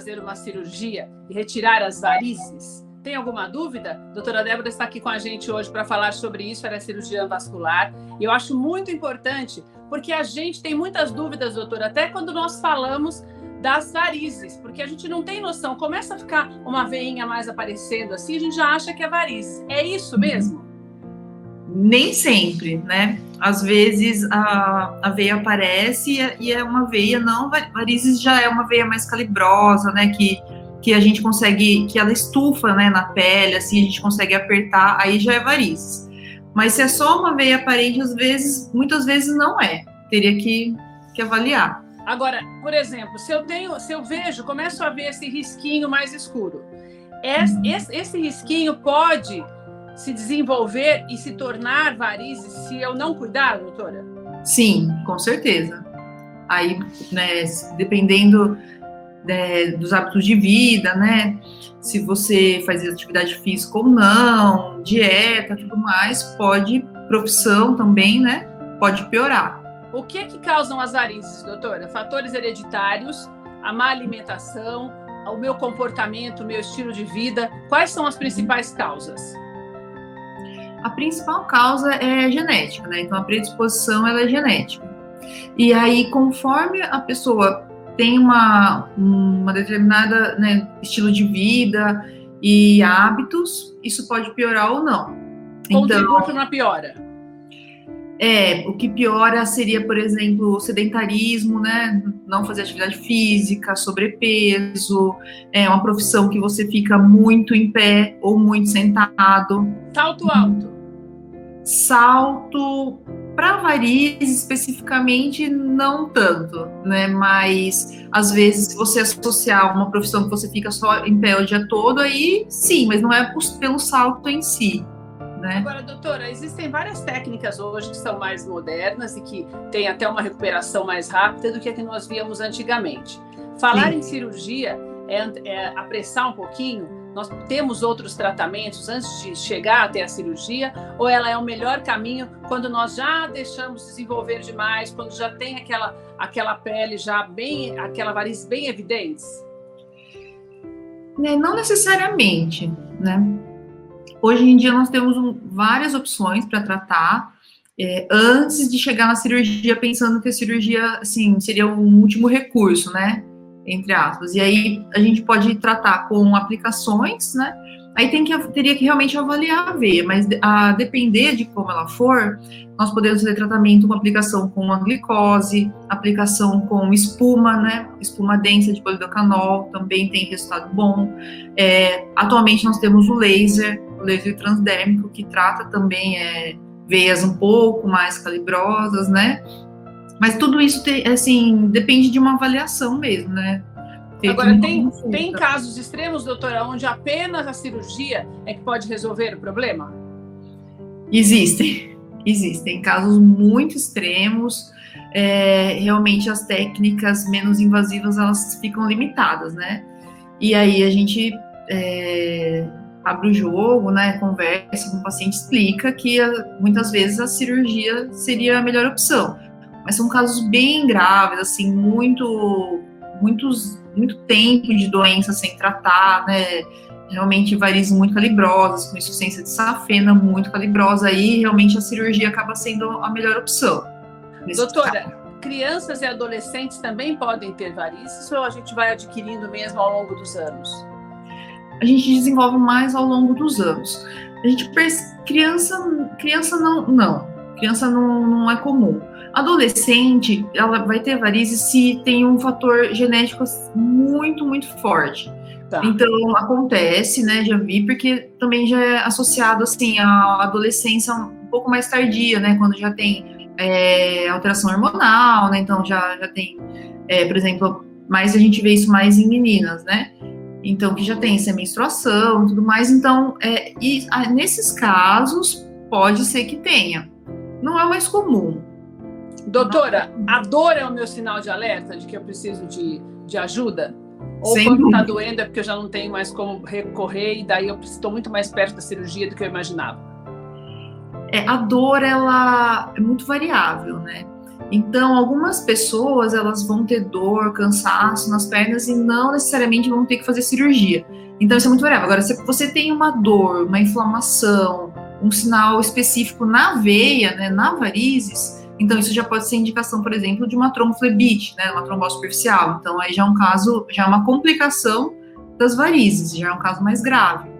fazer uma cirurgia e retirar as varizes? Tem alguma dúvida? Doutora Débora está aqui com a gente hoje para falar sobre isso, ela é cirurgiã vascular. E eu acho muito importante, porque a gente tem muitas dúvidas, doutora, até quando nós falamos das varizes, porque a gente não tem noção. Começa a ficar uma veinha mais aparecendo assim, a gente já acha que é varizes. É isso mesmo? Nem sempre, né? Às vezes a, a veia aparece e é uma veia não, varizes já é uma veia mais calibrosa, né? Que, que a gente consegue, que ela estufa né, na pele, assim, a gente consegue apertar, aí já é varizes. Mas se é só uma veia aparente, às vezes, muitas vezes não é. Teria que, que avaliar. Agora, por exemplo, se eu tenho, se eu vejo, começo a ver esse risquinho mais escuro, esse, esse, esse risquinho pode se desenvolver e se tornar varizes se eu não cuidar, doutora? Sim, com certeza. Aí, né, dependendo né, dos hábitos de vida, né, se você faz atividade física ou não, dieta, tudo mais, pode, profissão também, né, pode piorar. O que é que causam as varizes, doutora? Fatores hereditários, a má alimentação, o meu comportamento, o meu estilo de vida. Quais são as principais causas? A principal causa é genética, né? Então a predisposição ela é genética. E aí, conforme a pessoa tem uma, uma determinada né, estilo de vida e hábitos, isso pode piorar ou não. Contribui então, para uma piora. É, o que piora seria, por exemplo, o sedentarismo, né? Não fazer atividade física, sobrepeso, é uma profissão que você fica muito em pé ou muito sentado. Salto alto. Salto para varizes especificamente não tanto, né? Mas às vezes se você associar uma profissão que você fica só em pé o dia todo, aí sim, mas não é pelo salto em si. Né? Agora, doutora, existem várias técnicas hoje que são mais modernas e que têm até uma recuperação mais rápida do que a que nós víamos antigamente. Falar Sim. em cirurgia é, é apressar um pouquinho. Nós temos outros tratamentos antes de chegar até a cirurgia, ou ela é o melhor caminho quando nós já deixamos desenvolver demais, quando já tem aquela, aquela pele já bem, aquela variz bem evidentes? Né, não necessariamente, né? Hoje em dia nós temos um, várias opções para tratar é, antes de chegar na cirurgia, pensando que a cirurgia, assim, seria um último recurso, né? Entre aspas. E aí a gente pode tratar com aplicações, né? Aí tem que, teria que realmente avaliar veia, mas a depender de como ela for, nós podemos fazer tratamento com aplicação com a glicose, aplicação com espuma, né? Espuma densa de polidocanol, também tem resultado bom. É, atualmente nós temos o laser, o transdérmico, que trata também é, veias um pouco mais calibrosas, né? Mas tudo isso, tem, assim, depende de uma avaliação mesmo, né? Agora, tem, tem casos extremos, doutora, onde apenas a cirurgia é que pode resolver o problema? Existem, existem casos muito extremos. É, realmente as técnicas menos invasivas elas ficam limitadas, né? E aí a gente é, abre o jogo, né, conversa com o paciente, explica que ah, muitas vezes a cirurgia seria a melhor opção. Mas são casos bem graves, assim, muito, muitos, muito tempo de doença sem tratar, né, realmente varizes muito calibrosas, com insuficiência de safena muito calibrosa, aí realmente a cirurgia acaba sendo a melhor opção. Doutora, caso. crianças e adolescentes também podem ter varizes ou a gente vai adquirindo mesmo ao longo dos anos? A gente desenvolve mais ao longo dos anos. A gente criança, criança não, não, criança não, não é comum. Adolescente, ela vai ter varizes se tem um fator genético muito, muito forte. Tá. Então acontece, né? Já vi, porque também já é associado assim à adolescência um pouco mais tardia, né? Quando já tem é, alteração hormonal, né? Então já, já tem, é, por exemplo, mais a gente vê isso mais em meninas, né? Então que já tem essa menstruação e tudo mais. Então, é, e ah, nesses casos, pode ser que tenha. Não é o mais comum. Doutora, a dor é o meu sinal de alerta de que eu preciso de, de ajuda? Ou Sem quando está doendo é porque eu já não tenho mais como recorrer e daí eu estou muito mais perto da cirurgia do que eu imaginava? É, a dor, ela é muito variável, né? Então, algumas pessoas elas vão ter dor, cansaço nas pernas e não necessariamente vão ter que fazer cirurgia. Então, isso é muito variável. Agora, se você tem uma dor, uma inflamação, um sinal específico na veia, né, na varizes, então isso já pode ser indicação, por exemplo, de uma tromboflebite, né, uma trombose superficial. Então, aí já é um caso, já é uma complicação das varizes, já é um caso mais grave.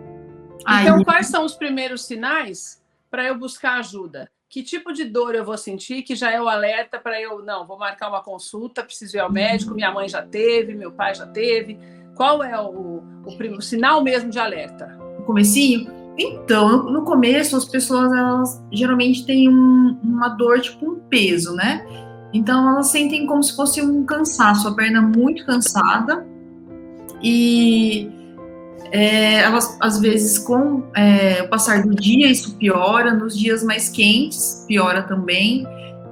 Então, aí... quais são os primeiros sinais para eu buscar ajuda? Que tipo de dor eu vou sentir que já é o alerta para eu, não, vou marcar uma consulta, preciso ir ao médico, minha mãe já teve, meu pai já teve. Qual é o, o, o sinal mesmo de alerta? O comecinho? Então, no começo, as pessoas, elas geralmente têm um, uma dor, tipo um peso, né? Então, elas sentem como se fosse um cansaço, a perna muito cansada. E é, elas, às vezes, com é, o passar do dia, isso piora. Nos dias mais quentes, piora também.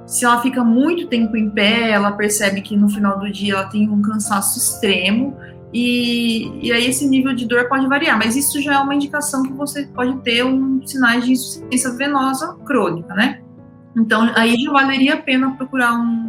Se ela fica muito tempo em pé, ela percebe que no final do dia ela tem um cansaço extremo. E, e aí esse nível de dor pode variar, mas isso já é uma indicação que você pode ter um sinais de insuficiência venosa crônica, né? Então aí já valeria a pena procurar um,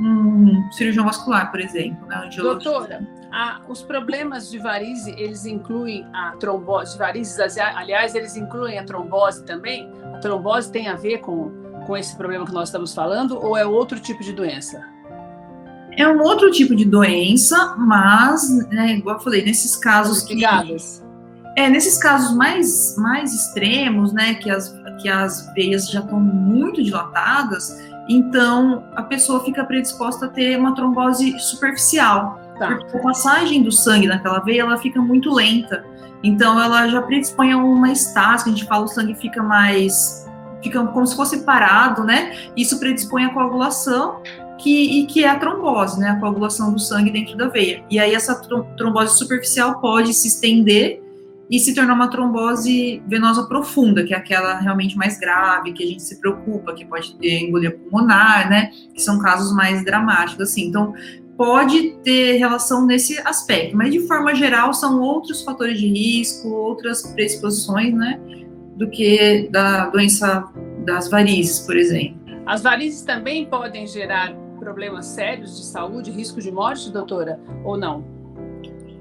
um cirurgião vascular, por exemplo, né? Doutora, a, os problemas de varize, eles incluem a trombose, varizes, aliás, eles incluem a trombose também? A trombose tem a ver com, com esse problema que nós estamos falando ou é outro tipo de doença? É um outro tipo de doença, mas, né, igual eu falei, nesses casos que... É, nesses casos mais, mais extremos, né, que as, que as veias já estão muito dilatadas, então a pessoa fica predisposta a ter uma trombose superficial. Tá. Porque a passagem do sangue naquela veia, ela fica muito lenta. Então ela já predispõe a uma estase, que a gente fala, o sangue fica mais fica como se fosse parado, né? Isso predispõe a coagulação que, e que é a trombose, né, a coagulação do sangue dentro da veia. E aí essa trombose superficial pode se estender e se tornar uma trombose venosa profunda, que é aquela realmente mais grave, que a gente se preocupa, que pode ter embolia pulmonar, né, que são casos mais dramáticos, assim. Então, pode ter relação nesse aspecto, mas de forma geral são outros fatores de risco, outras predisposições, né, do que da doença das varizes, por exemplo. As varizes também podem gerar problemas sérios de saúde, risco de morte, doutora, ou não?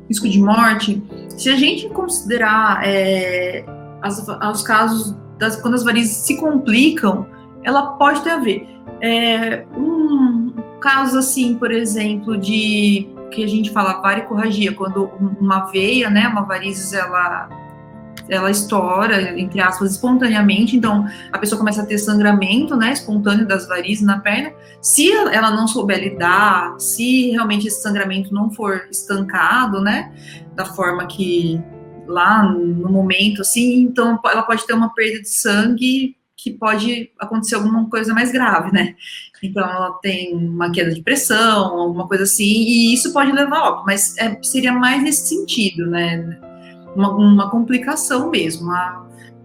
Risco de morte, se a gente considerar é, as, os casos das, quando as varizes se complicam, ela pode ter a ver. É, um caso assim, por exemplo, de que a gente fala varicorragia, quando uma veia, né, uma varizes, ela ela estoura, entre aspas, espontaneamente, então a pessoa começa a ter sangramento, né, espontâneo das varizes na perna. Se ela não souber lidar, se realmente esse sangramento não for estancado, né, da forma que lá no momento, assim, então ela pode ter uma perda de sangue que pode acontecer alguma coisa mais grave, né? Então ela tem uma queda de pressão, alguma coisa assim, e isso pode levar óbito, mas é, seria mais nesse sentido, né? Uma, uma complicação mesmo,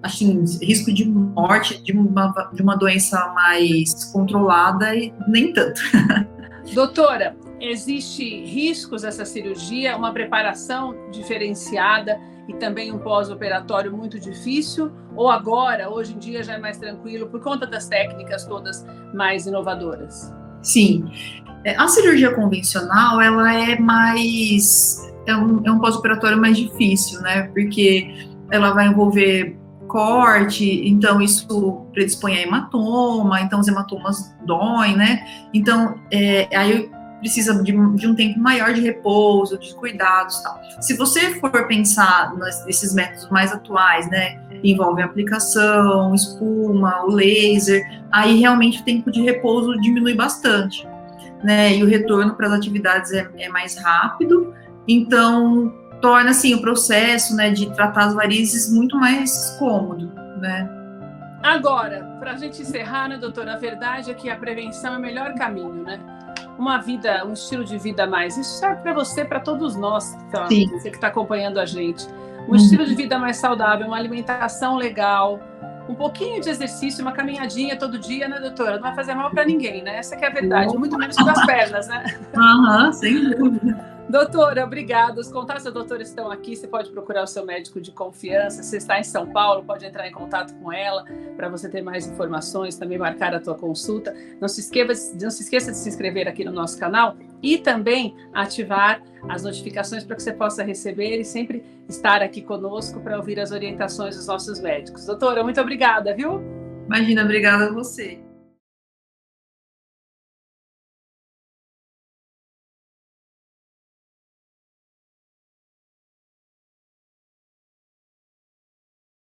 assim, risco de morte de uma, de uma doença mais controlada e nem tanto. Doutora, existe riscos dessa cirurgia, uma preparação diferenciada e também um pós-operatório muito difícil? Ou agora, hoje em dia, já é mais tranquilo por conta das técnicas todas mais inovadoras? Sim. É, a cirurgia convencional, ela é mais é um, é um pós-operatório mais difícil, né? Porque ela vai envolver corte, então isso predispõe a hematoma, então os hematomas doem, né? Então, é, aí precisa de, de, um tempo maior de repouso, de cuidados tal. Se você for pensar nesses métodos mais atuais, né, envolve aplicação, espuma, o laser, aí realmente o tempo de repouso diminui bastante, né, e o retorno para as atividades é, é mais rápido, então, torna assim o processo, né, de tratar as varizes muito mais cômodo, né? Agora, para a gente encerrar, né, doutora, a verdade é que a prevenção é o melhor caminho, né? Uma vida, um estilo de vida mais. Isso serve para você, para todos nós, tá? você que está acompanhando a gente. Um uhum. estilo de vida mais saudável, uma alimentação legal, um pouquinho de exercício, uma caminhadinha todo dia, né, doutora? Não vai fazer mal para ninguém, né? Essa é a verdade, muito menos para as pernas, né? Aham, uhum, sem dúvida. Doutora, obrigada. Os contatos da doutora estão aqui. Você pode procurar o seu médico de confiança. Se está em São Paulo, pode entrar em contato com ela para você ter mais informações, também marcar a tua consulta. Não se, não se esqueça de se inscrever aqui no nosso canal e também ativar as notificações para que você possa receber e sempre estar aqui conosco para ouvir as orientações dos nossos médicos. Doutora, muito obrigada, viu? Imagina, obrigada a você.